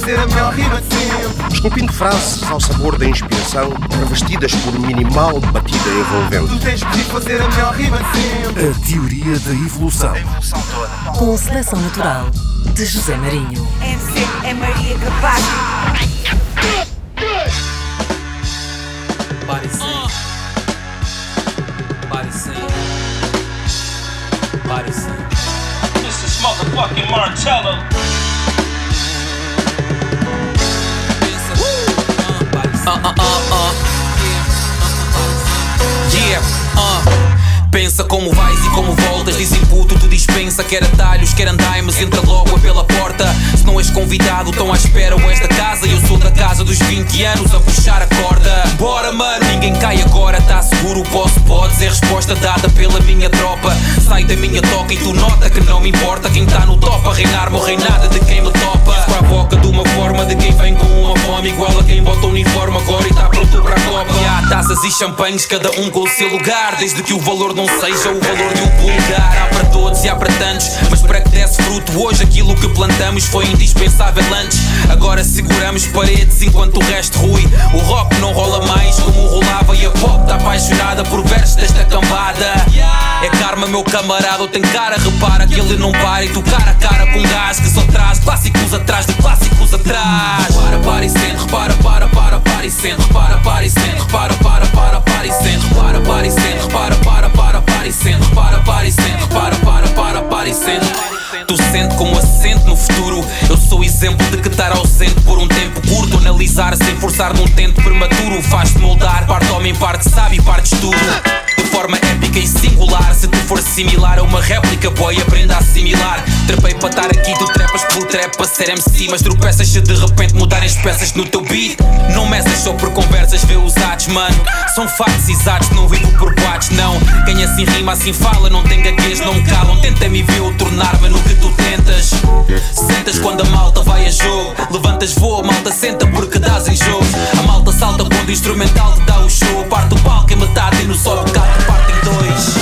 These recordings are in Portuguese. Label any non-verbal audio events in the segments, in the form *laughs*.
fazer a melhor rima de sempre. Esculpindo frases ao sabor da inspiração, revestidas por minimal batida envolvente. Tu tens que fazer a melhor rima de sempre. A teoria da evolução. evolução toda. Com seleção natural de José Marinho. MC é Maria Capaz. Sing. Body sing. This is motherfucking Martello. Uh, uh, uh. Pensa como vais e como voltas Dizem puto, tu dispensa Quer atalhos, quer andaimes Entra logo é pela porta. Se não és convidado, estão à espera ou esta casa Eu sou da casa dos 20 anos A puxar a corda. Bora mano, ninguém cai agora Tá seguro, posso, podes É resposta dada pela minha tropa. Sai da minha toca e tu nota que não me importa Quem tá no top a reinar Morrei nada de quem me topa boca de uma forma De quem vem com uma fome Igual a quem bota o uniforme agora E tá pronto para a copa. E há taças e champanhes Cada um com o seu lugar Desde que o valor não seja o valor de um pulgar. Há para todos e há para tantos Mas para que desse fruto hoje Aquilo que plantamos foi indispensável antes. Agora seguramos paredes enquanto o resto rui. O rock não rola mais como rolava E a pop tá apaixonada por versos desta cambada meu camarada, ou tem cara Repara que ele não para e tu cara a cara com gás Que só traz clássicos atrás de clássicos atrás. Para, para e sente, repara, para, para, para e sente Repara, para e sente, repara, para, para, para e sente Repara, para e sente, repara, para, para, para e sente Repara, para e sente, repara, para, para, para e sente. Tu sente como assente no futuro. Eu sou exemplo de que estar ausente por um tempo curto Analisar sem forçar num tento prematuro Faz-te moldar, parte homem, parte sabe partes tudo forma épica e singular. Se tu for similar a uma réplica Boy, aprenda a assimilar. Trepei para estar aqui, tu trepas pelo trap ser MC, mas tropeças se de repente mudarem as peças no teu beat. Não meças só por conversas, vê os atos, mano. São factos exatos, não vivo por boates, não. Quem assim rima, assim fala, não tem gaguez, não calam. Tenta-me ver eu tornar-me no que tu tentas. Sentas quando a malta vai a jogo. Levantas voa, malta senta porque dás em jogo. A malta salta quando o instrumental te dá o show. Parte o palco em metade e no só bocado dois.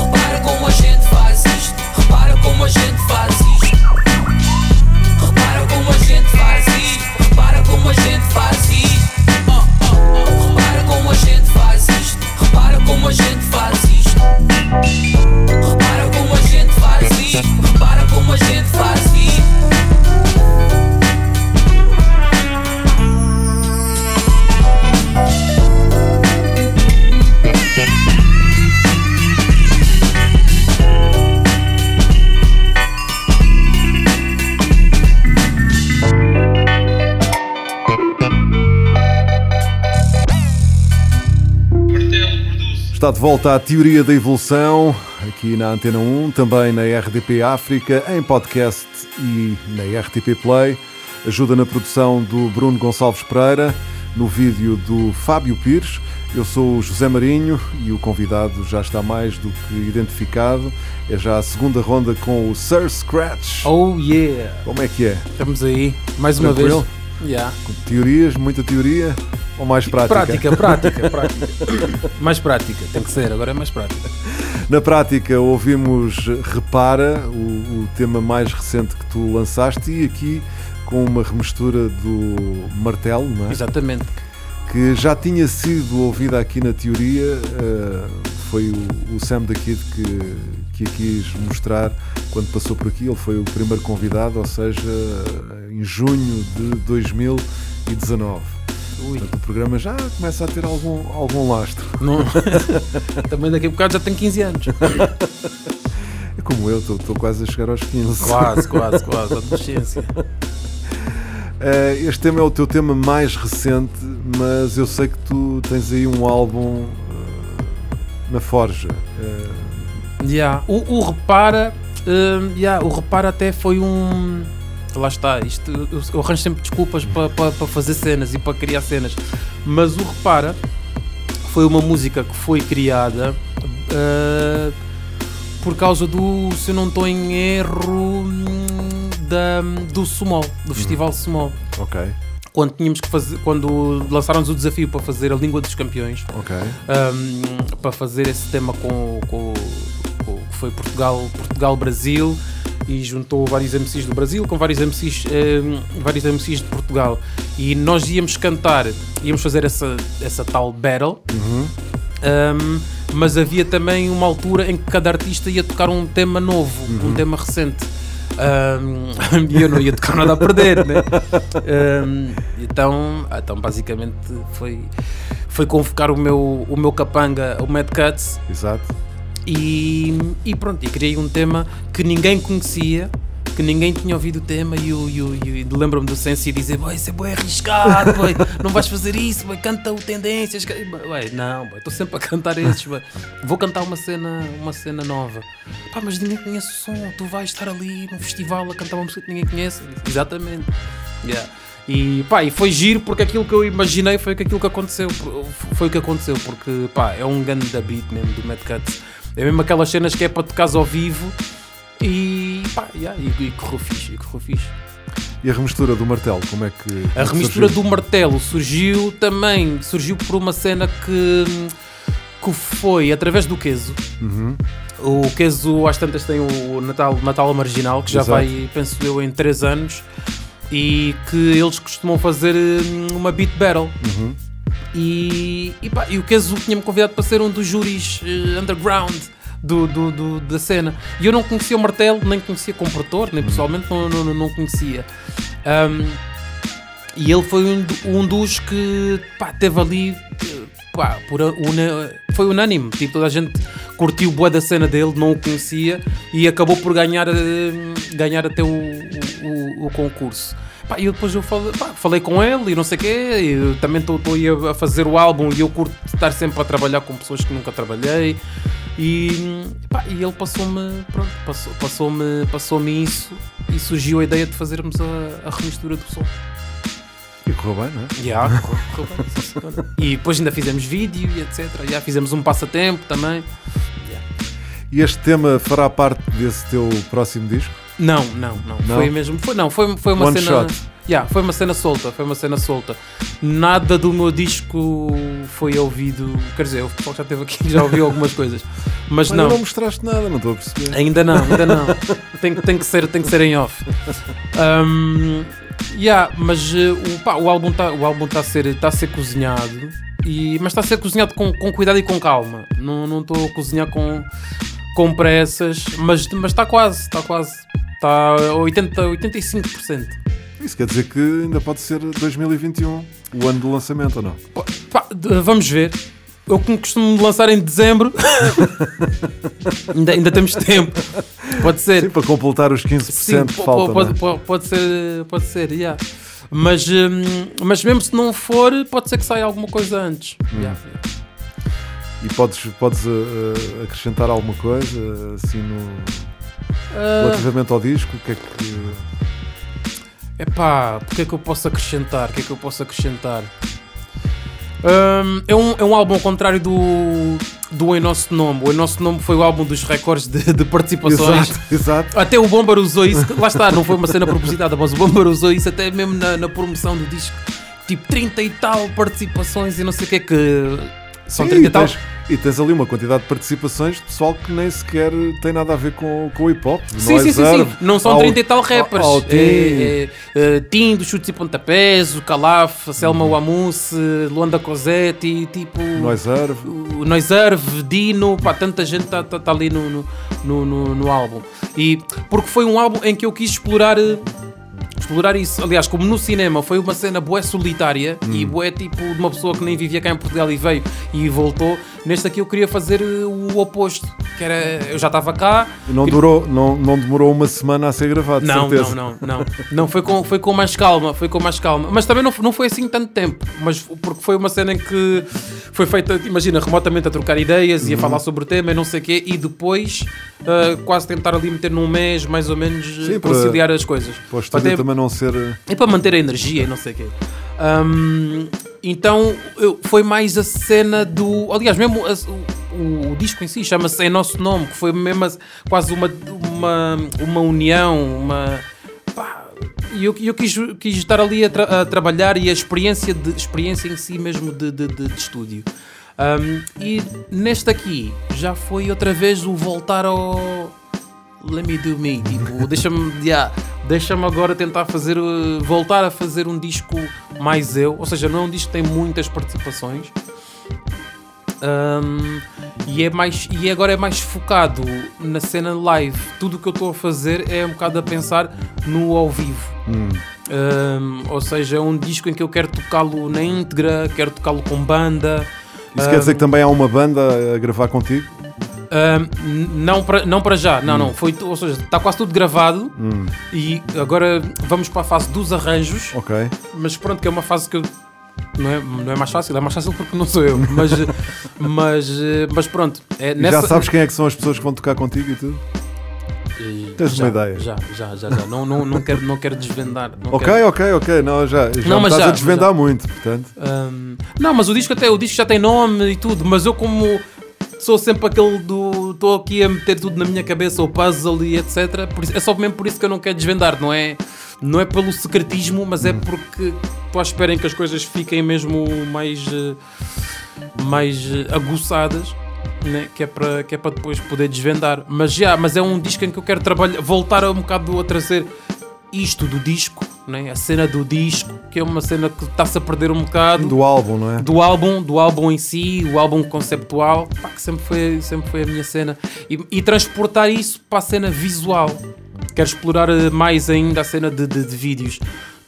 Repara como a gente faz isto. Repara como a gente faz isto. Repara como a gente faz isto. Repara como a gente faz isto. Repara como a gente faz isto. Repara como a gente faz Está de volta à Teoria da Evolução, aqui na Antena 1, também na RDP África, em podcast e na RTP Play. Ajuda na produção do Bruno Gonçalves Pereira, no vídeo do Fábio Pires. Eu sou o José Marinho e o convidado já está mais do que identificado. É já a segunda ronda com o Sir Scratch. Oh yeah! Como é que é? Estamos aí, mais uma Tranquilo? vez. Yeah. Teorias, muita teoria ou mais prática? Prática, prática, prática. mais prática, tem que ser, agora é mais prática. Na prática, ouvimos Repara, o, o tema mais recente que tu lançaste, e aqui com uma remistura do Martelo, não é? Exatamente. que já tinha sido ouvida aqui na teoria. eh, foi o, o Sam da Kid que, que a quis mostrar quando passou por aqui. Ele foi o primeiro convidado, ou seja, em junho de 2019. Ui. Portanto, o programa já começa a ter algum, algum lastro. Não- *laughs* Também daqui a bocado já tenho 15 anos. É como eu, estou quase a chegar aos 15. *laughs* Quase, quase, quase. Adolescência. Eh, este tema é o teu tema mais recente, mas eu sei que tu tens aí um álbum eh, na Forja. Yeah. O, o Repara, hum, yeah, o Repara até foi um. Lá está, isto, eu, eu arranjo sempre desculpas para pa, pa fazer cenas e para criar cenas, mas o Repara foi uma música que foi criada uh, por causa do, se eu não estou em erro, hum, da, do Sumol, do Festival Sumol. ok, Quando tínhamos que fazer, quando lançaram-nos o desafio para fazer a Língua dos Campeões, ok. um, para fazer esse tema com, com- que foi Portugal, Portugal Brasil e juntou vários MCs do Brasil com vários MCs, eh, vários MCs de Portugal. E nós íamos cantar, íamos fazer essa, essa tal battle. Um, mas havia também uma altura em que cada artista ia tocar um tema novo, um tema recente. Um, *laughs* e eu não ia tocar nada a perder, né? Um, então, então, basicamente, foi, foi convocar o meu, o meu capanga, o Mad Cuts, Exato. E, e pronto, e criei um tema que ninguém conhecia, que ninguém tinha ouvido o tema e, lembro-me do Sensi dizer "Boy, isso é bem arriscado, boy, não vais fazer isso, boy, canta o Tendências. ca-" Boy, não, estou sempre a cantar esses, boy. vou cantar uma cena, uma cena nova. Pá, mas ninguém conhece o som, tu vais estar ali num festival a cantar uma música que ninguém conhece. Exatamente. Yeah. E pá, e foi giro porque aquilo que eu imaginei foi aquilo que aconteceu. Foi o que aconteceu, porque pá, é um grande da beat mesmo do Mad Cuts. É mesmo aquelas cenas que é para tocar ao vivo e pá, yeah, e, e correu fixe, e correu fixe. E a remistura do martelo, como é que. A remistura do martelo surgiu também, surgiu por uma cena que, que foi através do queso. O queso às tantas tem o Natal, Natal Marginal, que já Exato. vai, penso eu, em 3 anos, e que eles costumam fazer hum, uma beat battle. E, e, pá, e o Kesu tinha-me convidado para ser um dos júris eh, underground do, do- do- da cena. E eu não conhecia o Martelo, nem conhecia como produtor, nem pessoalmente não, não, não conhecia. Ahm, e ele foi um, um dos que pá, teve ali. Pá, por una- foi unânime. Tipo, toda a gente curtiu boa da cena dele, não o conhecia e acabou por ganhar, ganhar até o, o, o- o concurso. Pá, e eu depois eu falei, pá, falei com ele e não sei o quê. Eu também estou a fazer o álbum e eu curto estar sempre a trabalhar com pessoas que nunca trabalhei. E, pá, e ele passou-me, pronto, passou- passou-me passou-me isso e surgiu a ideia de fazermos a, a remistura do som. E correu bem, não é? Yeah, correu- correu bem, e depois ainda fizemos vídeo e etc. Já fizemos um passatempo também. E este tema fará parte desse teu próximo disco? Não, não, não. Não? Foi mesmo. Foi, não, foi, foi uma One cena. shot. Yeah, foi uma cena solta, foi uma cena solta. Nada do meu disco foi ouvido. Quer dizer, o pessoal já esteve aqui já ouviu algumas coisas. Mas Ainda não. não mostraste nada, não estou a perceber. Ainda não, ainda não. tem, que- tem, que ser, tem que ser em off. Um, yeah, mas eh, o, pá, o álbum está tá a, ser- tá a ser cozinhado, e, mas está a ser cozinhado com, com cuidado e com calma. Não não estou a cozinhar com, com pressas, mas mas está quase, está quase. Está a 80, 85%. Isso quer dizer que ainda pode ser 2021, o ano do lançamento, ou não? Pá, vamos ver. Eu como costumo lançar em dezembro, *laughs* ainda, ainda temos tempo. Pode ser. Sim, para completar os 15% Sim, que falta. pode, é? pode, pode ser, pode ser, yeah. Mas, hum, mas mesmo se não for, pode ser que saia alguma coisa antes. Hum. Yeah. E podes, podes uh, uh, acrescentar alguma coisa assim no, Ah, relativamente ao disco? O que é que. epá, o que é que eu posso acrescentar? O que é que eu posso acrescentar? Hum, é, um, é um álbum ao contrário do, do Em Nosso Nome. O Em Nosso Nome foi o álbum dos recordes de, de participações. Exato, exato. Até o Bomber usou isso, lá está, não foi uma cena propositada, mas o Bomber usou isso até mesmo na, na promoção do disco. Tipo 30 e tal participações e não sei o que é que. São Sim, 30 e e, tal. tens, e tens ali uma quantidade de participações de pessoal que nem sequer tem nada a ver com, com o hip hop. Sim, é sim, sim, sim. Não são ao- 30 e tal rappers. ao- ao Tim. é, é, é, Tim dos Chutes e Pontapés, o Calaf, a Selma Wamus, Luanda Cosetti, tipo. Nós Erv. o Noiserve, Dino, pá, tanta gente está tá, tá ali no, no, no, no- no álbum. E porque foi um álbum em que eu quis explorar. Explorar isso, aliás, como no cinema foi uma cena bué solitária e bué tipo de uma pessoa que nem vivia cá em Portugal e veio e voltou. Neste aqui eu queria fazer eh, o oposto, que era eu já estava cá, E Não, durou, não, não demorou uma semana a ser gravado, não, certeza. não, não, não. Não, foi com, foi com mais calma, foi com mais calma. Mas também não, não foi assim tanto tempo. Mas porque foi uma cena em que foi feita, imagina, remotamente a trocar ideias e a falar sobre o tema e não sei o quê, e depois ah, quase tentar ali meter num mês, mais ou menos, Sim, para- conciliar as coisas. Para também não ser. eh, é para manter a energia e não sei o quê. Hum, então eu- foi mais a cena do. Aliás, mesmo as- o, o disco em si chama-se Em Nosso Nome, que foi mesmo as- quase uma, uma, uma união, uma. E eu, eu quis, quis estar ali a, tra- a trabalhar e a experiência, de, experiência em si mesmo de, de, de- de estúdio. Hum, e neste aqui já foi outra vez o voltar ao. Let me do me. Tipo, deixa-me yeah, deixa agora tentar fazer, uh, voltar a fazer um disco mais eu. Ou seja, não é um disco que tem muitas participações. Um, e, é mais, e agora é mais focado na cena live. Tudo o que eu estou a fazer é um bocado a pensar no ao vivo. Um, ou seja, é um disco em que eu quero tocá-lo na íntegra, quero tocá-lo com banda. Isso quer dizer que também há uma banda a gravar contigo? Um, não para não para já, não, não. Foi, ou seja, está quase tudo gravado e agora vamos para a fase dos arranjos. Ok. Mas pronto, que é uma fase que eu. Não é, não é mais fácil, é mais fácil porque não sou eu. Mas, *laughs* mas, mas pronto. É nessa, Já sabes quem é que são as pessoas que vão tocar contigo e tudo? Eh, Tens já, uma ideia? Já, já, já. já. Não, não, não, quero, não quero desvendar. Não Ok, quero- ok, ok. Não, já, já Não, mas estás já, a desvendar muito, portanto. Ahm, não, mas o disco até o disco já tem nome e tudo, mas eu como sou sempre aquele do estou aqui a meter tudo na minha cabeça, o puzzle e etc. Por isso, é só mesmo por isso que eu não quero desvendar, não é? Não é pelo secretismo, mas é porque estou à espera que as coisas fiquem mesmo mais eh, mais eh, aguçadas. Né? Que, é para, que é para depois poder desvendar, mas já, mas é um disco em que eu quero trabalhar, voltar um bocado a trazer isto do disco, né? a cena do disco, que é uma cena que está-se a perder um bocado Do álbum, não é? do álbum, do álbum em si, o álbum conceptual, pá, que sempre foi, sempre foi a minha cena. E, e transportar isso para a cena visual. Quero explorar eh, mais ainda a cena de, de, de vídeos.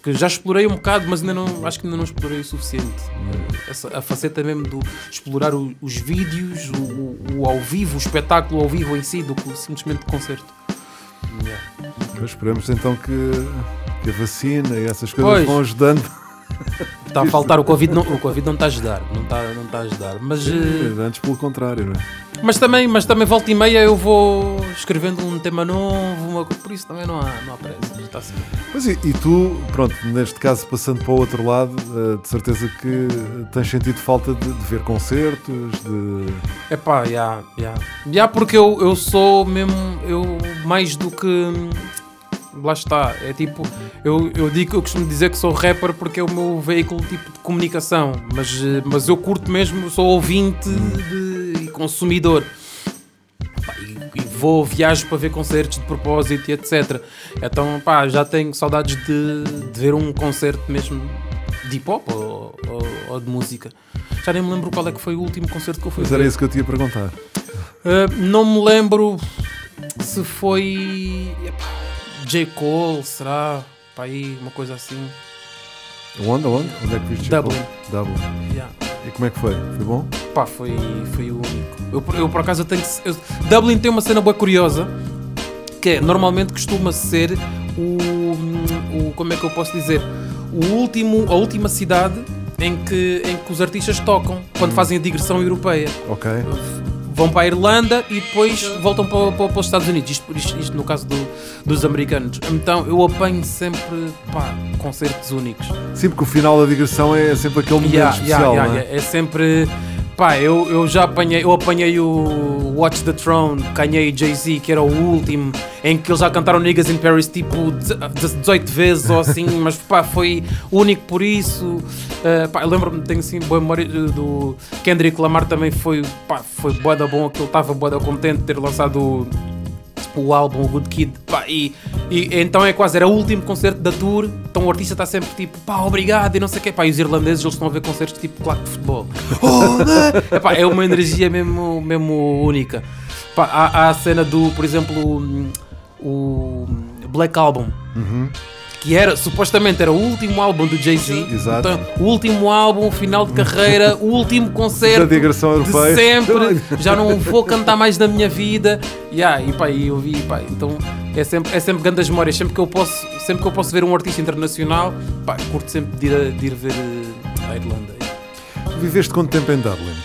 Que já explorei um bocado, mas ainda não, acho que ainda não explorei o suficiente. Eh, Essa, a faceta mesmo do explorar o- os vídeos, o, o- o ao vivo, o espetáculo ao vivo em si, do que simplesmente concerto. Yeah. Esperamos então que a vacina e essas coisas Pois. vão ajudando. Está a faltar, o Covid não, o COVID não está a ajudar. Não está, não está a ajudar. Mas. eh, Antes pelo contrário, não é? Mas também, mas também volta e meia eu vou escrevendo um tema novo, uma por isso também não há, não há pressa. Bem. Pois e, e tu, pronto, neste caso passando para o outro lado, eh, de certeza que tens sentido falta de, de ver concertos, de. Epá, já, já. Já porque eu, eu sou mesmo, eu mais do que. Lá está, é tipo, eu, eu digo, eu costumo dizer que sou rapper porque é o meu veículo tipo de comunicação, mas, eh, mas eu curto mesmo, sou ouvinte de- e consumidor. Pá, E, e vou, viajo para ver concertos de propósito e etc. Então, pá, já tenho saudades de, de ver um concerto mesmo de hip hop ou, ou- ou de música. Já nem me lembro qual é que foi o último concerto que eu fui Mas era isso que eu te ia perguntar. Uh, não me lembro se foi epá, J. Cole, será? Pá, aí, uma coisa assim. Onde, onde? Onde é que viste? Dublin. Dublin. Yeah. E como é que foi? Foi bom? Pá, foi, foi o único. Eu, por- eu por acaso tenho que. eu- Dublin tem uma cena boa curiosa que é, normalmente costuma ser o, o. Como é que eu posso dizer? O último, a última cidade em que, em que os artistas tocam quando fazem a digressão europeia. Ok. Vão para a Irlanda e depois voltam para, para- para os Estados Unidos. Isto, isto- isto no caso do- dos americanos. Então eu apanho sempre pá, concertos únicos. Sim, porque o final da digressão é sempre aquele momento Yeah, especial, yeah, não é? yeah, yeah. É sempre. Pá, eu, eu já apanhei, eu apanhei o Watch the Throne, Kanye e Jay-Z, que era o último, em que eles já cantaram Niggas in Paris tipo de- de- 18 vezes ou assim, *laughs* mas pá, foi único por isso. Uh, pá, eu lembro-me, tenho assim boa memória do Kendrick Lamar também foi, pá, foi bué da bom, aquilo estava bué da contente de ter lançado o, o álbum, Good Kid, pá, e, e então é quase, era o último concerto da tour, então o artista está sempre tipo, pá, obrigado e não sei o quê, pá, e os irlandeses eles estão a ver concertos tipo claque de futebol. Oh? *laughs* Epá, é uma energia mesmo, mesmo única. Pá, há, há a cena do, por exemplo, o, o Black Album. Que era, supostamente era o último álbum do Jay-Z. Exato. Então, o último álbum, o final de carreira, o último concerto Da digressão de europeia. sempre. *laughs* Já não vou cantar mais na minha vida. Yeah, e pá, eu vi, pá, então é sempre, é sempre grandes memórias. Sempre que, eu posso, sempre que eu posso ver um artista internacional, pá, curto sempre de ir, de ir ver eh, a Irlanda. Viveste quanto tempo em Dublin?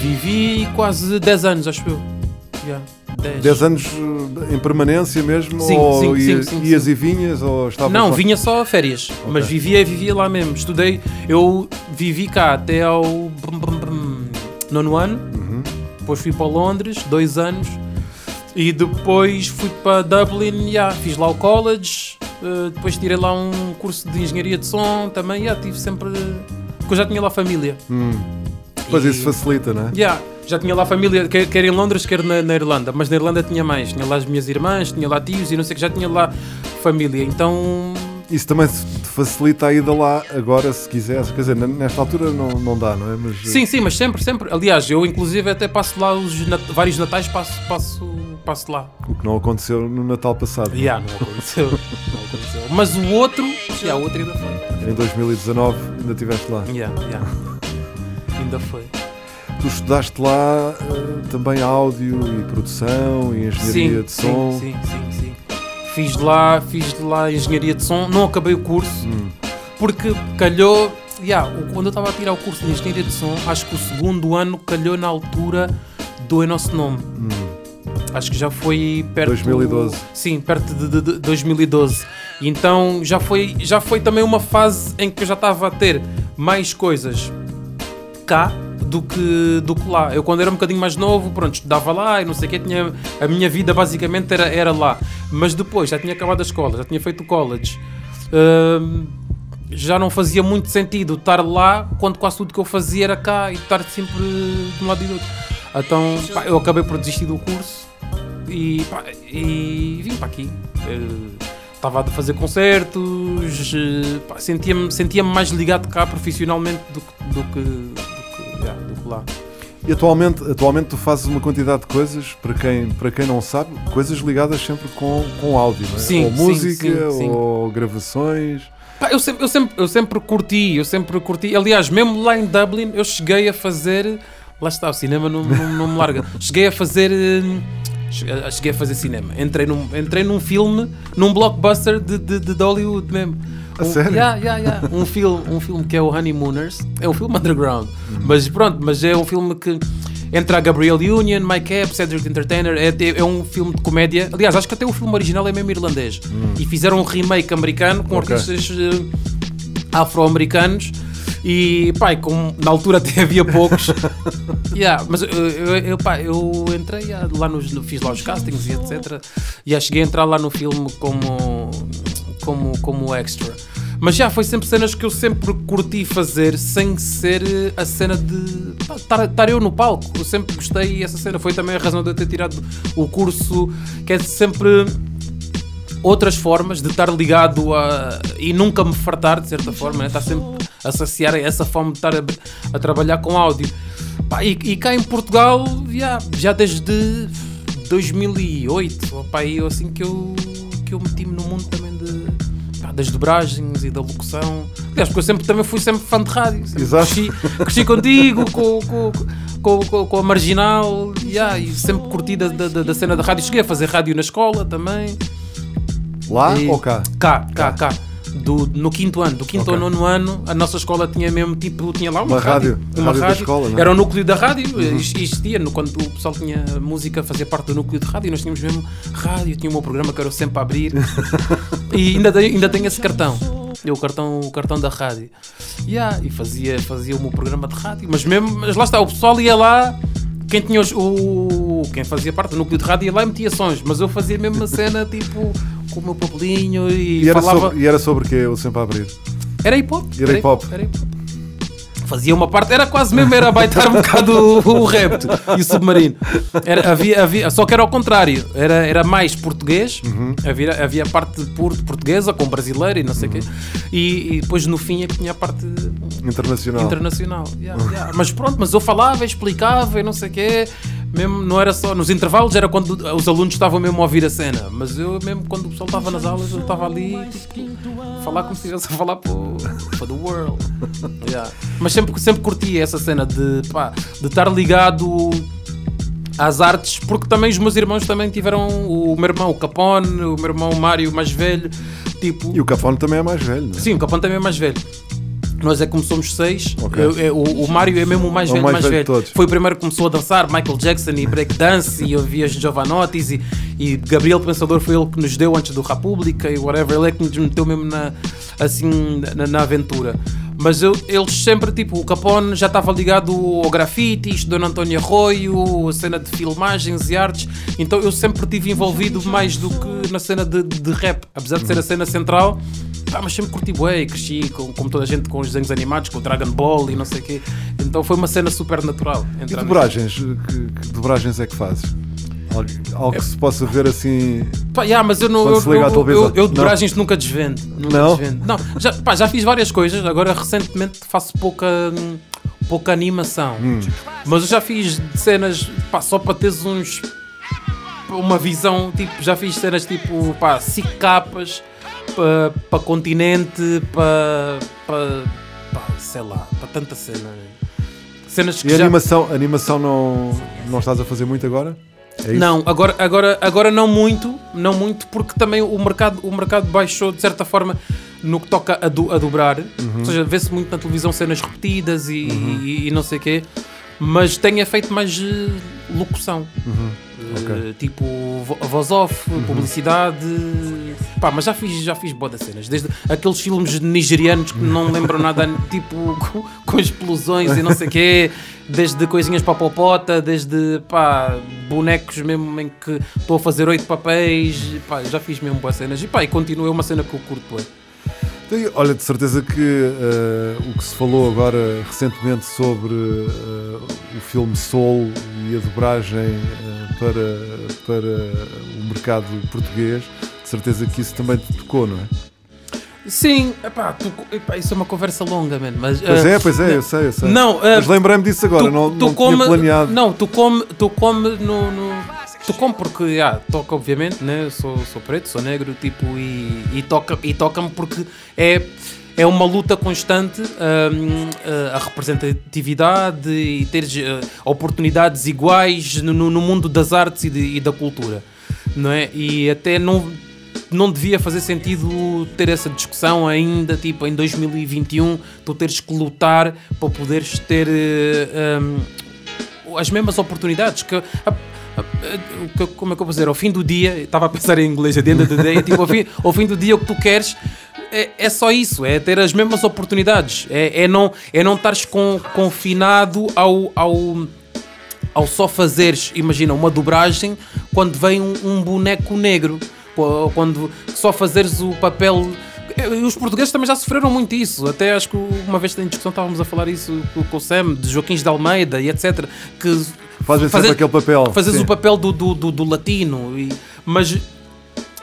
Vivi quase 10 anos, acho eu. Yeah, 10. 10 anos eh, em permanência mesmo? Sim, ou sim, ia- sim, ias sim. e vinhas? Ou estavas Não, vinha só a férias, mas vivia vivia lá mesmo. Estudei, eu vivi cá até ao nono ano, depois fui para Londres, dois anos, e depois fui para Dublin, yeah, fiz lá o college, eh, depois tirei lá um curso de engenharia de som também, yeah, tive sempre. Porque eu já tinha lá família. Pois E- isso facilita, não é? Yeah. Já tinha lá família, quer, quer em Londres, quer na, na Irlanda. Mas na Irlanda tinha mais. Tinha lá as minhas irmãs, tinha lá tios e não sei o que, já tinha lá família. Então. Isso também te facilita a ida lá agora, se quiseres. Quer dizer, nesta altura não, não dá, não é? Mas, eh, Sim, sim, mas sempre, sempre. Aliás, eu inclusive até passo lá os nat- vários natais, passo, passo, passo lá. O que não aconteceu no Natal passado. não é? Yeah, não aconteceu. não aconteceu. Mas o outro, yeah, o outro ainda foi. Em 2019 ainda estiveste lá. Yeah, yeah. Ainda foi. Tu estudaste lá eh, também áudio e produção e engenharia de som. Sim, sim, sim, sim. Fiz lá, fiz lá engenharia de som, não acabei o curso Hum. porque calhou. Yeah, quando eu estava a tirar o curso de engenharia de som, acho que o segundo ano calhou na altura do Nosso Nome. Acho que já foi perto. 2012. Sim, perto de, de- de 2012. E Então já foi, já foi também uma fase em que eu já estava a ter mais coisas cá do que, do que lá. Eu quando era um bocadinho mais novo, pronto, estudava lá e não sei o que, tinha, a minha vida basicamente era, era lá. Mas depois já tinha acabado a escola, já tinha feito o college. Hum, já não fazia muito sentido estar lá quando quase tudo que eu fazia era cá e estar sempre de um lado e do outro. Então pá, eu acabei por desistir do curso e, pá, e vim para aqui. Eh, Estava a fazer concertos, eh, sentia-me sentia mais ligado cá profissionalmente do que, do que, lá. E atualmente, atualmente tu fazes uma quantidade de coisas, para quem, para quem não sabe, coisas ligadas sempre com, com áudio, não é? Sim, ou sim, música, sim, sim. ou gravações. Pá, eu, sempre, eu, sempre, eu sempre curti, eu sempre curti. Aliás, mesmo lá em Dublin, eu cheguei a fazer. Lá está, o cinema não, não, não me larga. *laughs* Cheguei a fazer. che- Cheguei a fazer cinema. Entrei num, entrei num filme, num blockbuster de, de, de Hollywood mesmo. A um, sério? Yeah, yeah, yeah. Um, filme, um filme que é o Honeymooners. É um filme underground. Mas pronto, mas é um filme que. Entra a Gabriel Union, Mike Epps, Cedric Entertainer, é, é um filme de comédia. Aliás, acho que até o filme original é mesmo irlandês. E fizeram um remake americano com Ok. artistas eh, afro-americanos e pá, e como na altura até *laughs* havia poucos Yeah, mas eu, eu, eu, pá, eu entrei lá nos, no- fiz lá os castings e etc e yeah, cheguei a entrar lá no filme como como, como extra mas já foi sempre cenas que eu sempre curti fazer sem ser eh, a cena de estar eu no palco eu sempre gostei essa cena foi também a razão de eu ter tirado o curso que é sempre outras formas de estar ligado a. e nunca me fartar, de certa forma, né? estar sempre a saciar essa fome de estar a, a trabalhar com áudio. Pá, e, e cá em Portugal, já, já desde 2008, pá, aí eu, assim que eu, que eu meti-me no mundo também de. pá, das dobragens e da locução. Aliás, porque eu sempre, também fui sempre fã de rádio. sempre Exato. Cresci, cresci contigo, com, com, com, com, com a Marginal, yeah, e sempre curti da, da, da cena da rádio. Cheguei a fazer rádio na escola também. Lá E- ou cá? Cá, cá, cá. Do, no quinto ano, do quinto Ok. ao nono ano, a nossa escola tinha mesmo tipo, tinha lá uma, Uma rádio, a uma rádio rádio. escola, é? Era o núcleo da rádio, Ex- existia no, quando o pessoal tinha música, fazia parte do núcleo de rádio, nós tínhamos mesmo rádio, tinha o meu programa que era sempre a abrir *laughs* e ainda, tenho- ainda tenho esse cartão. Eu, o cartão, o cartão da rádio. Yeah, e fazia, fazia o meu programa de rádio. Mas mesmo, mas lá está, o pessoal ia lá, quem tinha os- o. Quem fazia parte do núcleo de rádio ia lá e metia sons, mas eu fazia mesmo a cena tipo com o meu papelinho e, E era, falava. sobre, e era sobre o quê? Eu sempre a abrir. Era hip hop. Era hip hop. Era hip hop. Fazia uma parte, era quase mesmo, era baitar um *laughs* bocado o, o repto e o submarino. Era, havia, havia, só que era ao contrário, era, era mais português, Uhum. havia, havia a parte por- portuguesa com brasileira e não sei o quê, e, e depois no fim é que tinha a parte Internacional. internacional. Yeah, yeah. Mas pronto, mas eu falava, explicava e não sei o quê. Mesmo, não era só nos intervalos, era quando os alunos estavam mesmo a ouvir a cena. Mas eu mesmo, quando o pessoal estava nas aulas, eu estava ali tipo, falar como se estivesse a falar para the world. *laughs* Yeah. Mas sempre, sempre curti essa cena de, pá, de estar ligado às artes, porque também os meus irmãos também tiveram o meu irmão o Capone, o meu irmão o Mário mais velho, tipo, E o Capone também é mais velho, não é? Sim, o Capão também é mais velho. Nós é como somos seis. Ok. Eu- eu- o, o Mário é mesmo o mais É o velho, mais mais, velho velho. Foi o primeiro que começou a dançar, Michael Jackson e breakdance, e vi as Giovanottis, e, e Gabriel Pensador foi ele que nos deu antes do República e whatever, ele é que nos meteu mesmo na, assim, na, na aventura. Mas eu, eles sempre, tipo, o Capone já estava ligado ao grafite, isto Dona Antónia Arroio, a cena de filmagens e artes, então eu sempre estive envolvido mais do que na cena de, de rap, apesar de ser a cena central. Pá, mas sempre curti bué cresci com, como toda a gente com os desenhos animados, com o Dragon Ball e não sei o quê. Então foi uma cena super natural. E dobragens? Que, que dobragens é que fazes? Algo, algo que se possa ver assim. Pá, yeah, mas eu não. Eu, eu, eu, eu Não. dobragens nunca desvendo. Nunca Não? desvendo. Não, já, pá, já fiz várias coisas, agora recentemente faço pouca. pouca animação. Hum. Mas eu já fiz cenas, pá, só para teres uns. uma visão, tipo, já fiz cenas tipo, pá, cinco capas para pa continente, para. Sei lá, para tanta cena. Cenas que E já. animação, animação não, não estás a fazer muito agora? É? Não, agora, agora, agora não muito, não muito, porque também o mercado, o mercado baixou de certa forma no que toca a, do, a dobrar. Uhum. Ou seja, vê-se muito na televisão cenas repetidas e, e- e não sei o quê, mas tenha feito mais eh, locução. Uhum. Eh, Ok. Uhum. Tipo vo- voz off, publicidade. Pá, mas já fiz, já fiz boa das cenas. Desde aqueles filmes nigerianos que não lembram nada, *laughs* tipo com, com explosões e não sei o quê. Desde coisinhas para a popota, desde pá, bonecos mesmo em que estou a fazer oito papéis. Pá, já fiz mesmo boas cenas. E pá, e continua é uma cena que eu curto. bué. Então, Olha, de certeza que eh, o que se falou agora recentemente sobre eh, o filme Soul e a dobragem eh, para, para o mercado português, de certeza que isso também te tocou, não é? Sim, epá, tu, epá, isso é uma conversa longa, mano. Mas, Pois é, pois é, eu sei, eu sei. Não, Mas lembrei-me disso agora, tu, não, tu não come, tinha planeado. Não, tu come, tu come no, no- tu come porque ah, toca obviamente, né? Sou, sou preto, sou negro, tipo e, e toca e toca-me porque é é uma luta constante hum, eh, a representatividade e ter eh, oportunidades iguais no, no- mundo das artes e, de- e da cultura, não é? E até não não devia fazer sentido ter essa discussão ainda, tipo, em 2021, tu teres que lutar para poderes ter eh, hum, as mesmas oportunidades que- como é que eu vou dizer? Ao fim do dia, estava a pensar em inglês, the end of the day, tipo, ao, fim, ao fim do dia o que tu queres é, é só isso, é ter as mesmas oportunidades, é, é não, é não estares com, confinado ao, ao, ao só fazeres, imagina, uma dobragem quando vem um, um boneco negro, Qu- quando só fazeres o papel. Eh, Os portugueses também já sofreram muito isso. Até acho que uma vez em discussão estávamos a falar isso com, o Sam, de Joaquins de Almeida e etc. Que Fazem sempre aquele papel. Fazes sim. o papel do, do, do, do latino. E, mas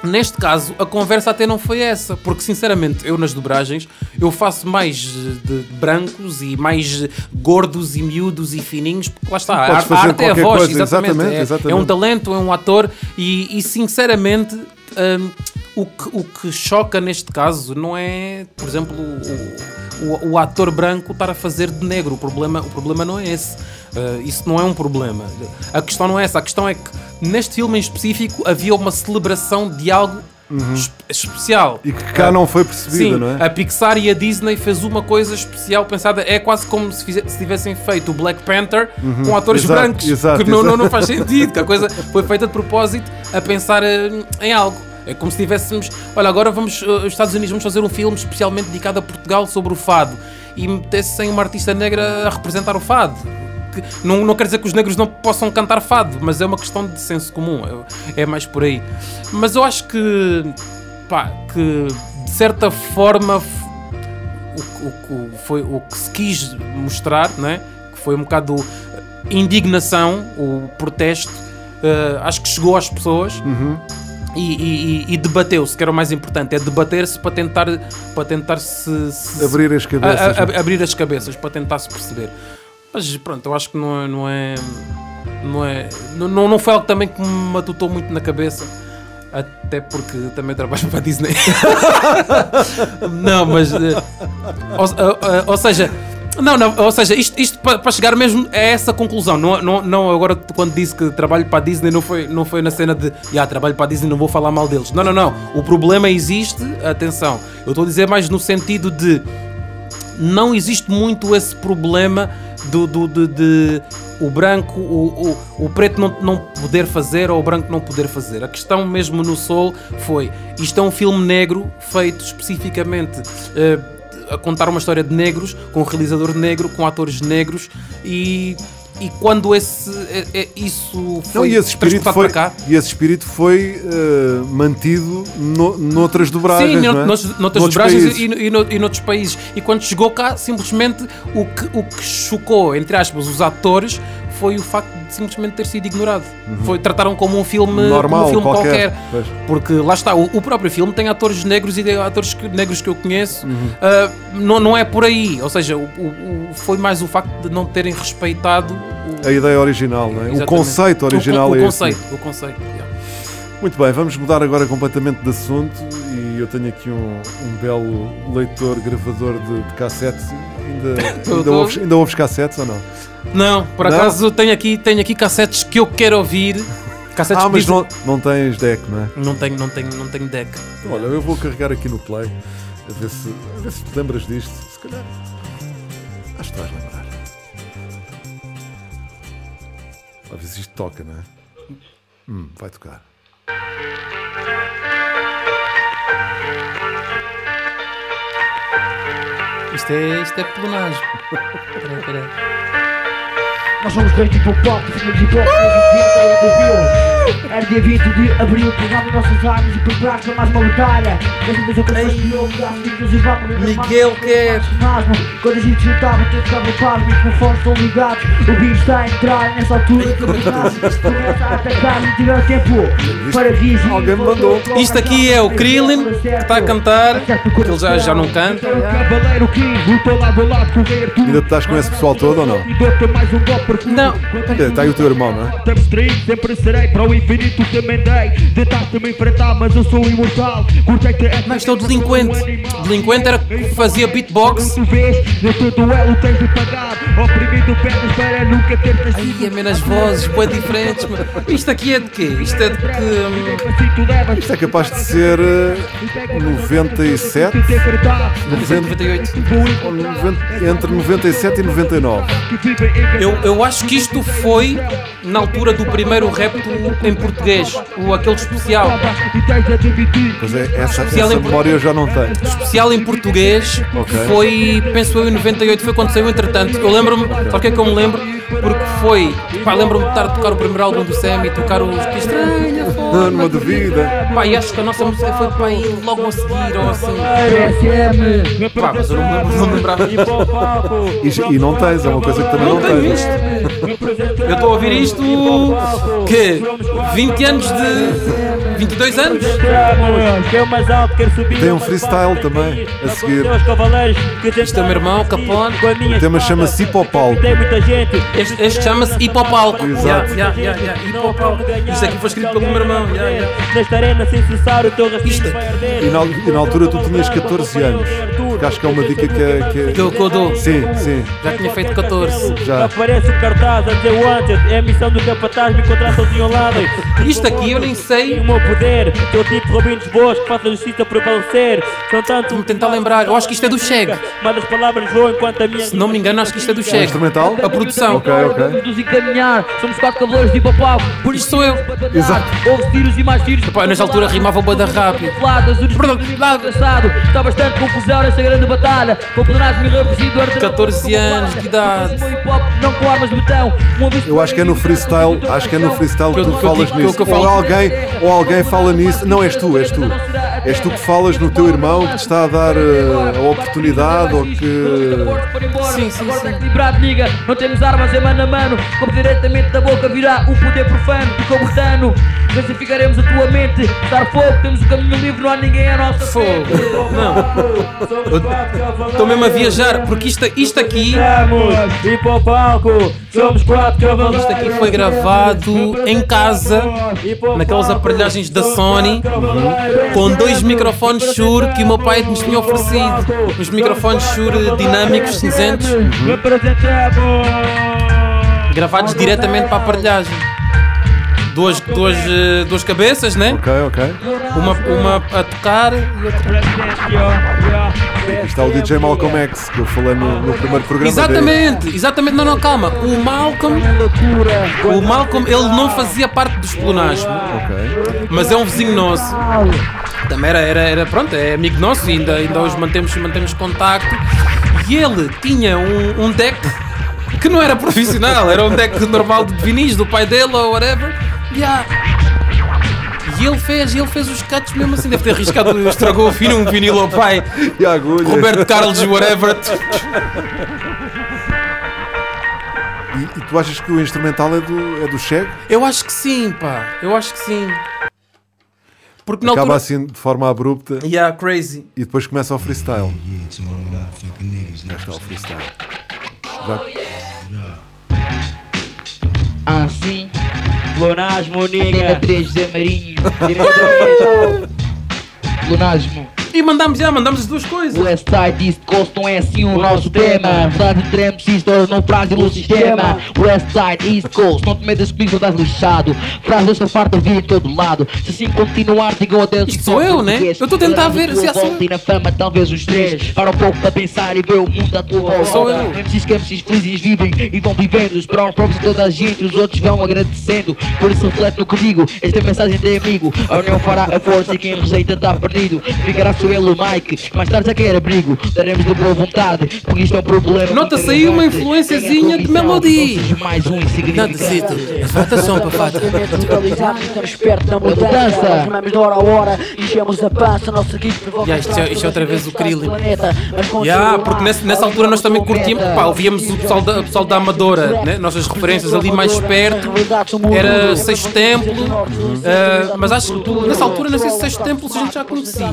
neste caso a conversa até não foi essa. Porque sinceramente, eu nas dobragens eu faço mais de brancos e mais gordos e miúdos e fininhos. Porque lá está, a, a fazer arte é a voz, coisa, exatamente. exatamente, É, exatamente. é um talento, é um ator e, e sinceramente. hum, o, que, o que choca neste caso não é, por exemplo, o, o, o ator branco estar a fazer de negro. O problema, o problema não é esse. Uh, isso não é um problema. A questão não é essa. A questão é que neste filme em específico havia uma celebração de algo es- especial. Uhum. E que cá não foi percebida, Sim, não é? a Pixar e a Disney fez uma coisa especial pensada. É quase como se, se tivessem feito o Black Panther com atores Uhum. Exato, brancos. exato, que não, exato. não, não faz sentido. Que a coisa *laughs* foi feita de propósito a pensar eh, em algo. É como se tivéssemos. Olha, agora vamos. eh, Os Estados Unidos vamos fazer um filme especialmente dedicado a Portugal sobre o fado. E metesse-sem uma artista negra a representar o fado. Não, não quer dizer que os negros não possam cantar fado, mas é uma questão de senso comum. É, é mais por aí. Mas eu acho que. Pá, que de certa forma o, o- o- foi o que se quis mostrar, não é? que foi um bocado indignação, o protesto, eh, acho que chegou às pessoas e, e- e- e debateu-se, que era o mais importante, é debater-se para tentar, para tentar se, se- Abrir as cabeças. a- a- não é? abrir as cabeças para tentar se perceber. Mas pronto, eu acho que não é. Não é, não, é não, não foi algo também que me matutou muito na cabeça. Até porque também trabalho *laughs* para a Disney. *laughs* não, mas. eh, ou, ou- ou seja. Não, não, ou seja, isto, isto para, chegar mesmo a essa conclusão. Não, não, não agora quando disse que trabalho para a Disney não foi, não foi na cena de ah, trabalho para a Disney, não vou falar mal deles. Não, não, não. O problema existe, atenção. Eu estou a dizer mais no sentido de não existe muito esse problema do, do- de, de o branco, o, o, o preto não, não poder fazer ou o branco não poder fazer. A questão mesmo no Soul foi: isto é um filme negro feito especificamente. eh, a contar uma história de negros, com um realizador negro, com atores negros e e quando esse, é- é- isso foi Não, e esse espírito foi, para cá. e esse espírito foi eh, mantido no, noutras dobragens. Sim, não é? no- noutras, noutras dobragens e, no- e, no- e noutros países. E quando chegou cá, simplesmente o que, o que chocou, entre aspas, os atores foi o facto de simplesmente ter sido ignorado. Foi, trataram como um filme, Uhum. Normal, um filme qualquer. qualquer. Porque lá está, o, o próprio filme tem atores negros e de- atores que- negros que eu conheço. Uhum. Ah, não, não é por aí. Ou seja, o- o- foi mais o facto de não terem respeitado o, A ideia original, é? o conceito original o, é esse. conceito, o conceito. yeah. Muito bem, vamos mudar agora completamente de assunto e eu tenho aqui um, um belo leitor, gravador de, de cassetes. Ainda, *laughs* ainda, ouves, ainda ouves cassetes ou não? Não, por Não? acaso tenho aqui, tenho aqui cassetes que eu quero ouvir. Cassetes Ah, que mas dizem- não, não tens deck, não é? Não tenho, não tenho, não tenho deck. Olha, eu vou carregar aqui no play a ver se, a ver se te lembras disto. Se calhar. Acho que vais lembrar. A ver se isto toca, não é? Hum, vai tocar. Isto é, isto é pelonagem. *laughs* Peraí, peraí. Nós somos reis de hip hop, filhos de hip hop, viu? Era dia 20 de abril, pegamos nossas armas e preparados para mais uma batalha. Dessa vez eu canto de novo, braços livres e vamos Miguel quer. Quando a gente juntava, todos estavam par, os microfones estão ligados. O bicho está a entrar nessa altura que começa começa *laughs* a atacar, não tiver tempo para dirigir. Alguém me mandou. Isto aqui é o Krillin, que está a cantar, que ele já, já não canta. O o. Ainda tu estás com esse pessoal todo ou não? E. Não. Está aí o teu irmão, não é? O infinito também dei Tentaste me enfrentar, mas eu sou imortal Cortei-te essa Não, isto é o delinquente. Delinquente era que fazia beatbox. Neste duelo tens de pagar Oprimido pernas para nunca ter nascido Ai, é menos vozes, bem diferentes. Isto aqui é de quê? Isto é de que. hum, Isto é capaz de ser eh, 97, 98. ou 90 entre 97 e 99. Eu, eu acho que isto foi na altura do primeiro rap do- em português, o, aquele especial. Pois é, essa, Especial essa em- memória eu já não tenho. Especial em português Ok. foi, penso eu, em 98, foi quando saiu entretanto. Eu lembro-me, sabe o que é que eu me lembro? Porque foi, pá, lembro-me de estar a tocar o primeiro álbum do Sam e tocar os Que Estranha Não, Forma. numa dúvida. Pá, e acho que a nossa música foi para aí logo a seguir ou assim. Pá, mas eu não me lembro, não me lembrava. *laughs* E, e não tens, é uma coisa que também não, Não tens. Eu estou a ouvir isto. Que? 20 anos de. 22 anos? Tem um freestyle também a seguir. Isto é o meu irmão, Capone. O tema chama-se Hipopalco. Tem muita gente Este, este chama-se Hipopalco. Exato. Yeah, yeah, yeah, yeah. Hipopalco. Isto aqui foi escrito pelo meu irmão. Nesta arena sem cessar o teu Isto racismo é- vai arder E na, e na altura tu tinhas 14 anos. Que acho que é uma dica que é. Que é- Que eu, que eu dou. Sim, sim, Já tinha feito 14. já. Aparece o cartaz a dizer wanted É a missão do capataz me encontrar sozinho ao lado Isto aqui eu nem sei. O poder Teu tipo Robin dos Boas que faça justiça prevalecer São tantos Vou tentar lembrar. Eu acho que isto é do Cheg. Mas as palavras voam enquanto a minha Se não me engano, acho que isto é do É Cheg. instrumental? A produção. Ok, ok. Nos encaminhar Somos quatro cavaleiros de papau Por Isto sou eu. Exato. Houve tiros e mais tiros Pá, nesta altura rimava bué da rápido. O Perdão, lado Está bastante confusão nessa grande batalha Com plenário refugido 14 anos de idade. Não com armas de aviso Eu acho que é no freestyle, acho que é no freestyle que tu falas nisso. Ou alguém, ou alguém fala nisso. Não, és tu, és tu. És tu que falas no teu irmão que te está a dar eh, a oportunidade ou que. Sim, sim, Agora sim. equilibrado, niga. Não temos armas em mano a mano. Como diretamente da boca virá o poder profano e como dano. Classificaremos a tua mente. Dar fogo, temos o caminho livre, não há ninguém à nossa Fogo. Não. Estou mesmo a viajar, porque isto, isto aqui. Vamos, e para o palco, somos quatro cavaleiros. Isto aqui foi gravado em casa, naquelas aparelhagens da Sony, com dois microfones Shure que o meu pai nos tinha oferecido. Os microfones Shure dinâmicos cinzentos, Representamos. gravados diretamente para a aparelhagem. Duas, duas, eh, duas cabeças, né? Ok, ok. Uma, uma a tocar e outra. Está o DJ Malcolm X que eu falei no, no primeiro programa. Exatamente, exatamente. Não, não, calma. O Malcolm, o Malcolm, ele não fazia parte do espionagem. Ok. mas é um vizinho nosso. Também era, era, era pronto, é amigo nosso e ainda, ainda hoje mantemos, mantemos contacto. E ele tinha um, um deck que não era profissional, era um deck normal de vinis do pai dele ou whatever. Yeah. E ele fez, ele fez os cuts mesmo assim, deve ter arriscado, estragou o fino, um vinil ao pai, E a agulha. Roberto Carlos, whatever. E, e tu achas que o instrumental é do, é do Cheg? Eu acho que sim, pá, eu acho que sim. Porque Acaba altura. assim de forma abrupta Yeah, crazy. e depois começa o freestyle. Já está o freestyle. Já, Assim, Lunasmo, nigga. 3 Zé Marinho. *laughs* Lunasmo. E mandamos, já, mandamos as duas coisas. West Side East Coast não é assim o nosso tema. Verdade treme sisters, não frágil o sistema. West Side East Coast, não te metas comigo, estás lixado. Frase desta farta vir de todo lado. Se assim continuar, digam até Isto sou eu, né? Eu estou a tentar ver se há eu. E na fama, talvez os três Para um pouco para pensar e ver o mundo à tua volta. Sou eu. MCs que MCs felizes vivem e vão vivendo os próprios de toda a gente, os outros vão agradecendo. Por isso reflete no digo, esta mensagem tem amigo. A união fará a força e quem receita está perdido. Ficará só ele o Mike, mais tarde já quer abrigo Daremos de boa vontade, porque isto é um problema Nota-se aí uma influenciazinha de Melody. Mais um insignificante. Faltação para fata. Estamos perto da mudança. Remamos de hora a hora, enchemos a pança Nosso guido provoca isto é- isto é outra vez o Krillin. mas celular, porque nessa, nessa altura nós também curtíamos, pá, ouvíamos o pessoal da, o pessoal da Amadora, né? nossas referências ali mais perto, era Sexto Templo, ah, mas acho que nessa altura, não sei se Sexto Templo se a gente já conhecia.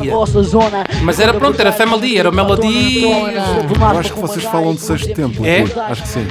Zona Mas era pronto, era Family, era o Melody. eu acho que vocês falam de sexto tempo. É? Acho que sim.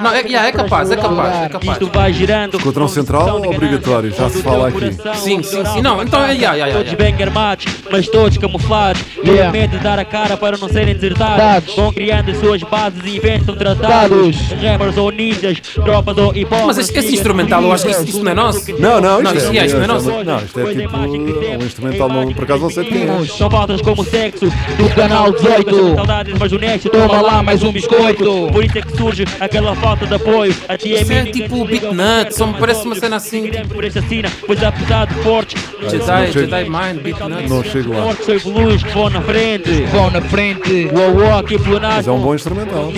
Não, é, yeah, é capaz, é capaz, é capaz. Isto vai girando. Esquadrão Central, obrigatório, já se fala aqui. Sim, sim, sim. Não, então é, yeah, yeah, Todos yeah. bem armados, mas todos camuflados. Yeah. Com medo de dar a cara para não serem desertados. Dados. Vão criando suas bases e inventam tratados. Rappers ou ninjas, tropas ou hip hop. Mas esse, esse instrumental, eu acho que isso, isso não é nosso. Não, não, isto, Não, é, isto, não é nosso. Não, isto é tipo um instrumental, não, por acaso não sei de quem é. São faltas como sexo Do canal 18 Saudades, mas o Toma lá mais um biscoito. Por isso é que surge aquela falta de apoio. A ti Isso é tipo ninguém te Beat liga, Nut, só me parece uma cena assim. Por esta cena, pois apesar de fortes Jedi, Jedi Mind, Beat Nut. Não chego lá. Fortes sou evoluos que vão na frente. Vão na frente. Uou, aqui plenário Mas é um bom instrumental.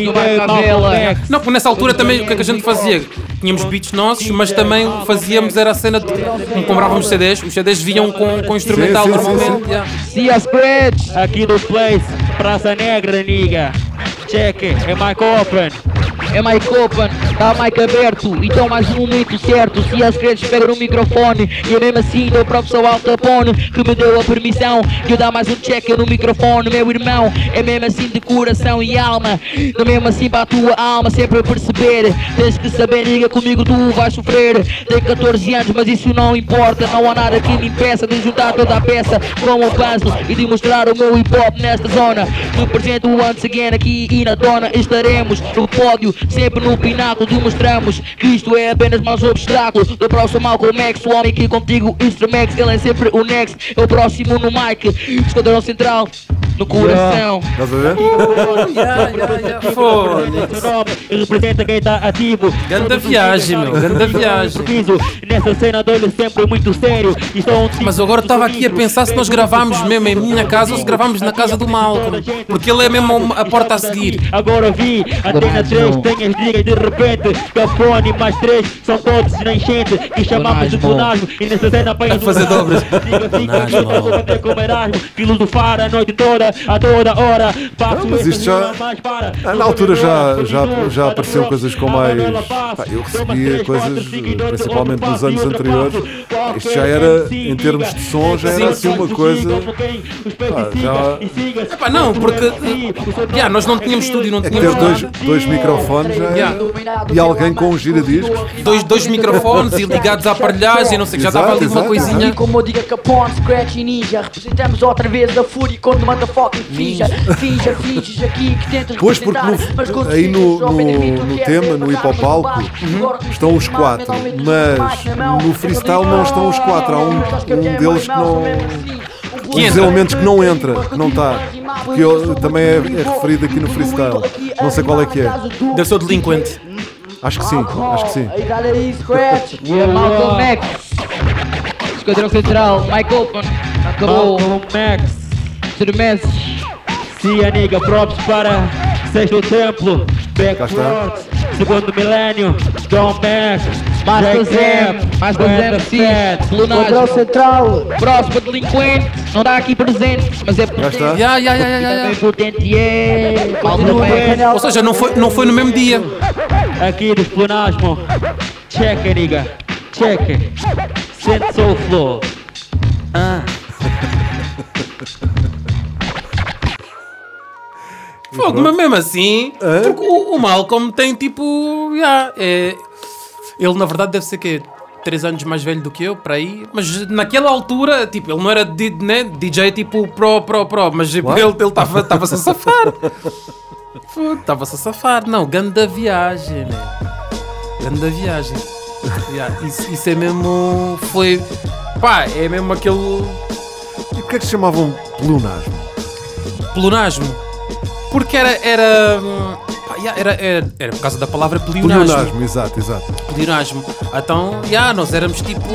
Não, porque nessa altura também o que é que a gente fazia? Tínhamos beats nossos, mas também fazíamos era a cena de como comprávamos CDs, os CDs vinham com, com instrumental Sim, sim, sim, normalmente. sim. yeah. See a scratch Aqui no Place, Praça Negra, niga Check, é Mike Open É Mike Open, tá Mike aberto. Então mais um momento certo. Se as credes pegam no microfone E é mesmo assim do professor Al Capone Que me deu a permissão De eu dar mais um check no microfone Meu irmão, é mesmo assim de coração e alma. Não é mesmo assim para a tua alma Sempre a perceber. Tens que saber, liga comigo tu vais sofrer. Tenho 14 anos mas isso não importa. Não há nada que me impeça de juntar toda a peça Com o puzzle e de mostrar o meu hip hop nesta zona. Represento once again aqui e na dona Estaremos no pódio, sempre no pináculo Demonstramos que isto é apenas mais obstáculo. Do próximo Malcolm X, o homem que contigo Instrumex Ele é sempre o next, é o próximo no mic Esquadrão central, no coração Estás a ver? Yeah, yeah, yeah. Foda-se. Seu nome e representa quem está ativo Ganda viagem, meu, ganda viagem. Nessa cena dou-lhe sempre muito sério um tipo Mas agora estava aqui a pensar se nós gravámos mesmo em minha casa ou se gravámos na casa do Malcolm. Porque ele é mesmo a porta a seguir. Agora vi, Antena 3 tem as ligas de repente Capone mais três, são todos na enchente E chamamos de Tunasmo e nessa cena apanhas A fazer *laughs* dobras. Fica, fica, Tunasmo. fica, vou bater como Erasmo Filosofar a toda, a toda hora Não, mas isto já-. Ah, Na altura já, já, já apareciam coisas com mais. Pá, eu recebia coisas, principalmente nos anos anteriores. Isto já era, em termos de som, já era assim uma coisa. Pá, já. Epá, não, porque yeah, nós não tínhamos estúdio, não É tínhamos ter dois, dois microfones já Yeah. é. E alguém com um giradiscos. Dois, dois microfones e *laughs* ligados à aparelhagem, não sei, já dava ali Exato, uma exato, coisinha. E como diga Capone, Scratch e Ninja Representamos outra vez a Fúria quando finja Finja, aqui que tentas Pois, porque no- aí no- no- tu no tema, é no passar hip hop por palco, baixo. Agora tu estão os quatro, mas no freestyle não estão os quatro, há um- que um deles que não- mouse, mesmo assim. Um Os puto elementos que não entra, que não está. Porque eu também é, é referido aqui no freestyle. Não sei qual é que é. Deve ser o delinquente. Acho que sim, acho que sim. É Malcolm X. Esquadrão Central, Open. Acabou. Malcolm Max Surmeses. Sim, amiga, props para Sexto Templo Backwards, segundo milênio, John Mac, Master Zap, Zap, Fat, Control Lunático, Central. próximo delinquente, não está aqui presente, mas é Já potente. ya, ya, ya, Também ya. potente é. Continua. Ou seja, não foi, não foi no mesmo dia. Aqui dos Plunasmo. Check, nigga. Check. Sente soul flow. Fogo, mas mesmo assim, porque o, o Malcolm tem tipo. ya, é, ele na verdade deve ser que 3 anos mais velho do que eu, para aí. Mas naquela altura, tipo, ele não era né, DJ tipo pro, pro, pro, mas tipo, What? ele estava tava -se a safar. Estava-se a safar. Não, ganda viagem, né? Ganda viagem. Ya, isso, isso é mesmo. Foi. Pá, é mesmo aquele. E porquê é que se chamavam plunasmo? Plunasmo. Porque era. Era, hum, pá, era, era, era por causa da palavra pleonasmo. Plunasmo, exato, exato. Pleonasmo. Então, já, nós éramos tipo.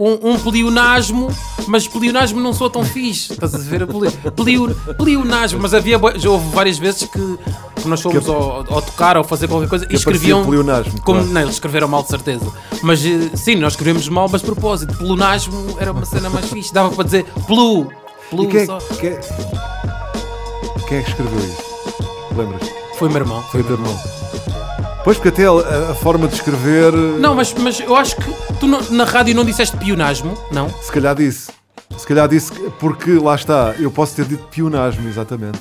Um, um pleonasmo, mas pleonasmo não sou tão fixe. Estás a ver? Pleo- pleonasmo, mas havia. Já houve várias vezes que, que nós fomos Que- ao, ao tocar ou fazer qualquer coisa e que escreviam. pleonasmo, Como, claro. Não, eles escreveram mal de certeza. Mas eh, sim, nós escrevemos mal, mas de propósito. Pleonasmo era uma cena mais fixe. Dava para dizer plu. Plu E quem é, só. quem, é, quem é que escreveu isso? Lembras? Foi meu irmão. Foi o teu irmão. Pois, porque até a, a forma de escrever. Não, mas, mas eu acho que tu não- na rádio não disseste pionasmo, não? Se calhar disse. Se calhar disse que- porque lá está, eu posso ter dito pionasmo, exatamente.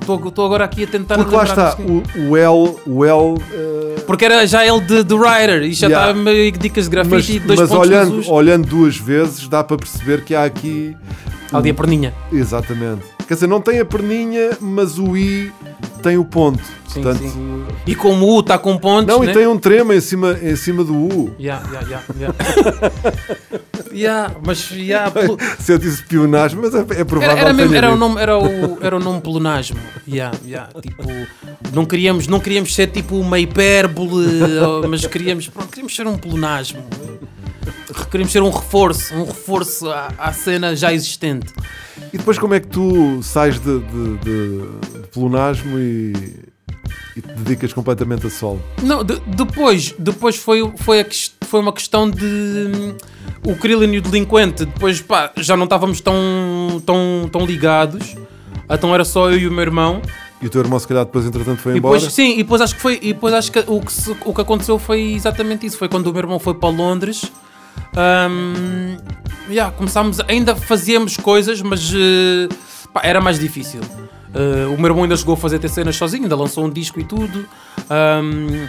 Estou agora aqui a tentar Porque lá está, o, o L, o L eh, Porque era já ele de, de Writer e já Yeah. está meio que dicas de mas, grafite e dois mas pontos olhando, olhando duas vezes dá para perceber que há aqui. Ali a perninha. Exatamente. Quer dizer, não tem a perninha, mas o I tem o ponto. Sim, Portanto, sim. E como o U está com pontos, Não, né? e tem um trema em cima, em cima do U. Yeah, yeah, yeah, yeah. *laughs* mas yeah, *laughs* Se eu disse pionagem, mas é, é provável era, era, mesmo, era, o nome, era, o, era o nome pelonasmo. Yeah, yeah, tipo, não, queríamos, não queríamos ser tipo uma hipérbole, *laughs* mas queríamos, pronto, queríamos ser um pelonasmo. Queríamos ser um reforço, um reforço à, à cena já existente. E depois como é que tu sais de, de, de, de e, e te dedicas completamente a solo? Não, de- depois, depois foi, foi, a foi uma questão de hum, o Krillin e o delinquente. Depois pá, já não estávamos tão, tão, tão ligados. Então era só eu e o meu irmão. E o teu irmão se calhar depois entretanto foi E embora? depois, sim, e depois acho que foi. E depois acho que o que, o que aconteceu foi exatamente isso. Foi quando o meu irmão foi para Londres. Hum, yeah, começámos, ainda fazíamos coisas, mas eh, pá, era mais difícil. Eh, o meu irmão ainda chegou a fazer ter cenas sozinho, ainda lançou um disco e tudo. hum,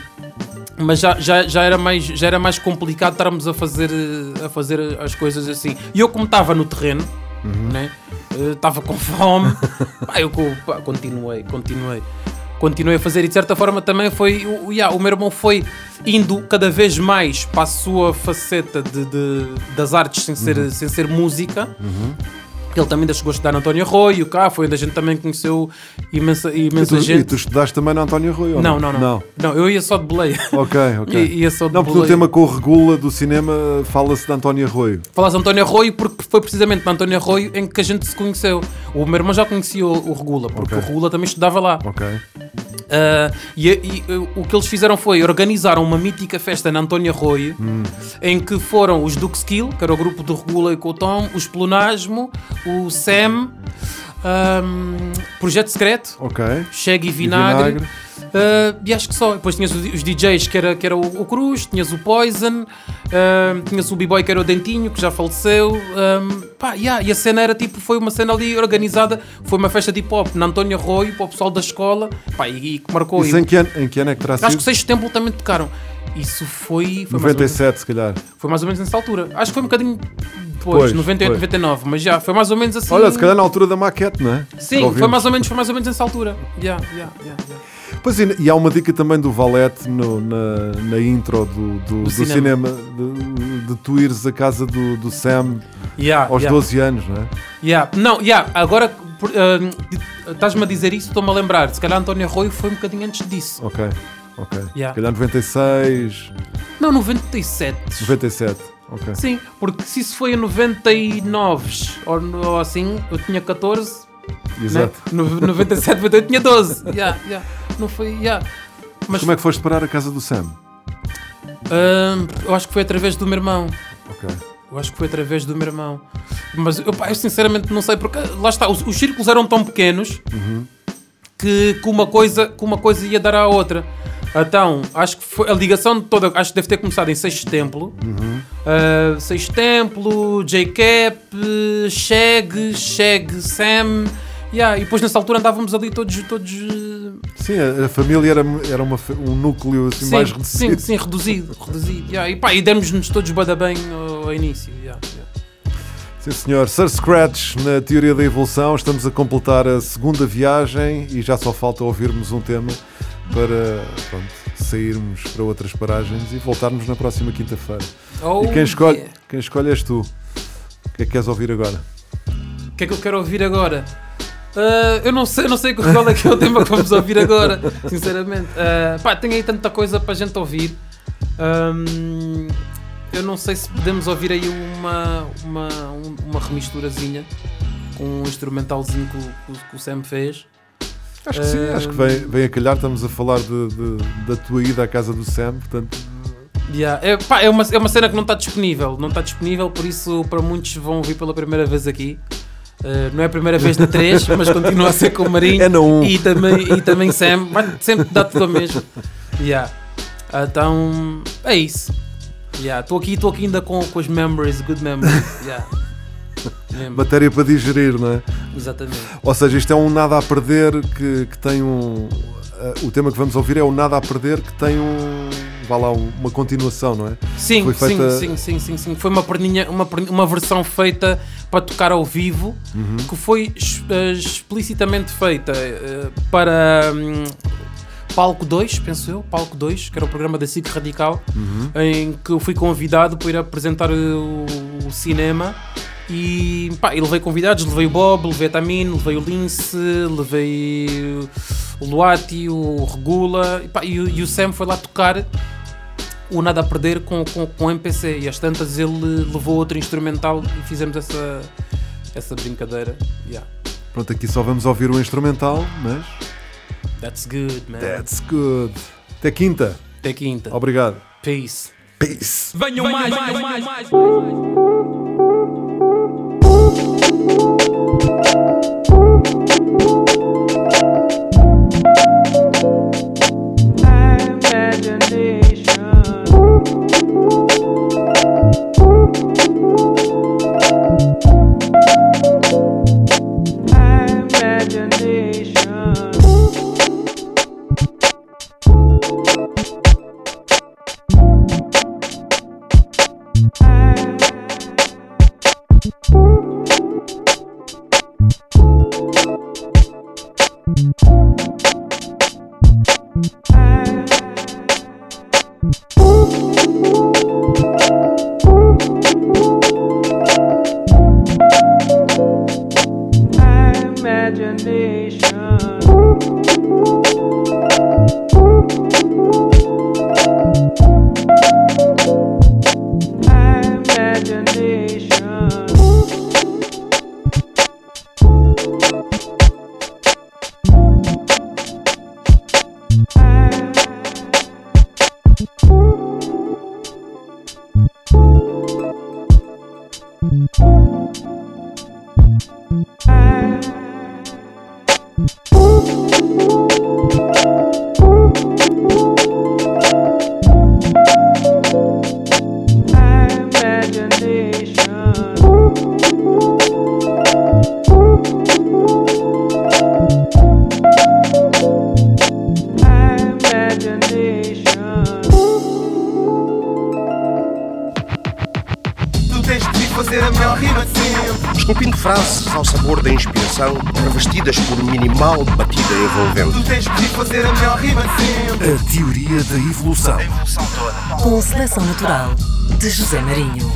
mas já, já, já, era mais, já era mais complicado estarmos a fazer, a fazer as coisas assim. E eu, como estava no terreno, né? Eh, estava com fome, *laughs* pá, eu pá, continuei, continuei. Continuei a fazer e de certa forma também foi. O, yeah, o meu irmão foi indo cada vez mais para a sua faceta de, de- das artes sem ser, sem ser música. Ele também chegou a estudar no António Arroio, cá foi onde a gente também conheceu imensa, E imensa tu, gente. e tu estudaste também na António ou Não, não, não, Não. não. eu ia só de boleia. *laughs* Ok, ok. I- ia só de não, porque no boleia. tema com o Regula do cinema fala-se de António Arroio. Falas de António Arroio porque foi precisamente no António Arroio em que a gente se conheceu. O meu irmão já conhecia o, o Regula, porque Ok. o Regula também estudava lá. Ok. Ah, e, e, uh, o que eles fizeram foi organizaram uma mítica festa na António Arroio em que foram os Duke Skill, que era o grupo do Regula e com o Tom, os Plonasmo, o Sam, ahm, Projeto Secreto, Ok. Chega e Vinagre. Vinagre. ah, e acho que só. Depois tinhas os DJs que era, que era o, o Cruz, tinhas o Poison, ah, tinhas o B-Boy que era o Dentinho, que já faleceu. ahm, pá, yeah, e a cena era tipo, foi uma cena ali organizada, foi uma festa de hip hop na António Arroio para o pessoal da escola, pá, e, e que marcou. Isso e- em que, ano, em que ano é que terá acho que o Sexto Templo também tocaram. Isso foi. foi mais, ou menos, 97, se calhar. foi mais ou menos nessa altura. Acho que foi um bocadinho depois, Pois, 98, pois. 99, mas já, foi mais ou menos assim. Olha, se calhar na altura da maquete, não é? Sim, foi mais ou menos, foi mais ou menos nessa altura. Yeah, yeah, yeah, yeah. Pois e, e há uma dica também do Valete no- na, na intro do, do, do cinema, cinema. de, de tu ires à casa do, do Sam Yeah, aos yeah. 12 anos, não é? Yeah. Não, yeah, agora ah, estás-me a dizer isso, estou-me a lembrar. Se calhar António Arroio foi um bocadinho antes disso. Ok, ok. Yeah. Se calhar 96, Não, 97. 97. Ok. Sim, porque se isso foi em 99 ou, ou assim, eu tinha 14. Exato. Né? No, 97, 98 tinha 12. Yeah, yeah. não foi. Yeah. Mas Como é que foste parar a casa do Sam? Ahm, eu acho que foi através do meu irmão. Ok. Eu acho que foi através do meu irmão. Mas eu, pá, eu sinceramente não sei porque. Lá está, os, os círculos eram tão pequenos que, que, uma coisa, que uma coisa ia dar à outra. Então, acho que foi, a ligação toda, acho que deve ter começado em Sexto Templo. Ah, Sexto Templo, J-Cap, Shag, Shag, Sam. Yeah, e depois nessa altura andávamos ali todos. todos eh, Sim, a, a família era, era uma, um núcleo assim mais sim, reduzido. sim, sim, reduzido. reduzido yeah. E pá, e demos-nos todos bada bem ao, ao início. yeah, yeah. Sim, senhor. Sir Scratch, na teoria da evolução, estamos a completar a segunda viagem e já só falta ouvirmos um tema para pronto, sairmos para outras paragens e voltarmos na próxima quinta-feira. Oh, e quem escolhe, yeah. quem escolhe és tu. O que é que queres ouvir agora? O que é que eu quero ouvir agora? Ah, eu não sei, não sei qual é que é o tema que vamos ouvir agora, sinceramente. Ah, pá, tem aí tanta coisa para a gente ouvir. Ahm, eu não sei se podemos ouvir aí uma, uma, um- uma remisturazinha com um instrumentalzinho que, o- que que o Sam fez. Acho que sim, acho que vem, vem a calhar. Estamos a falar de, de- da tua ida à casa do Sam, portanto, Yeah. É, pá, é, uma, é uma cena que não está disponível, não está disponível, por isso para muitos vão ouvir pela primeira vez aqui. Uh, não é a primeira vez na *laughs* 3, mas continua a ser com o Marinho É um. e, também, e também Sam, vai sempre dar tudo ao mesmo. Yeah. Então é isso. Estou aqui, estou aqui ainda com, com as memories, good memories. Yeah. *laughs* Matéria para digerir, não é? Exatamente. Ou seja, isto é um nada a perder que, que tem um. eh, o tema que vamos ouvir é o nada a perder que tem um. Vá lá, um- uma continuação, não é? Sim, Foi feita- sim, sim, sim, sim, sim. Foi uma perninha, uma, uma versão feita para tocar ao vivo, Uhum. que foi eh, explicitamente feita eh, para hum, Palco 2, penso eu, Palco 2, que era o programa da SIC Radical, Uhum. em que eu fui convidado para ir apresentar o, o cinema. E, pá, e levei convidados, levei o Bob, levei a Tamine, levei o Lince, levei o Luati, o Regula, e, pá, e o- e o Sam foi lá tocar o Nada a Perder com, com, com MPC e às tantas ele levou outro instrumental e fizemos essa, essa brincadeira. Yeah. Pronto, aqui só vamos ouvir o instrumental, mas. That's good, man. That's good. Até quinta. Até quinta. Obrigado. Peace. Peace. Venham mais, mais, mais, mais. Tu evolução. Com seleção natural de José Marinho.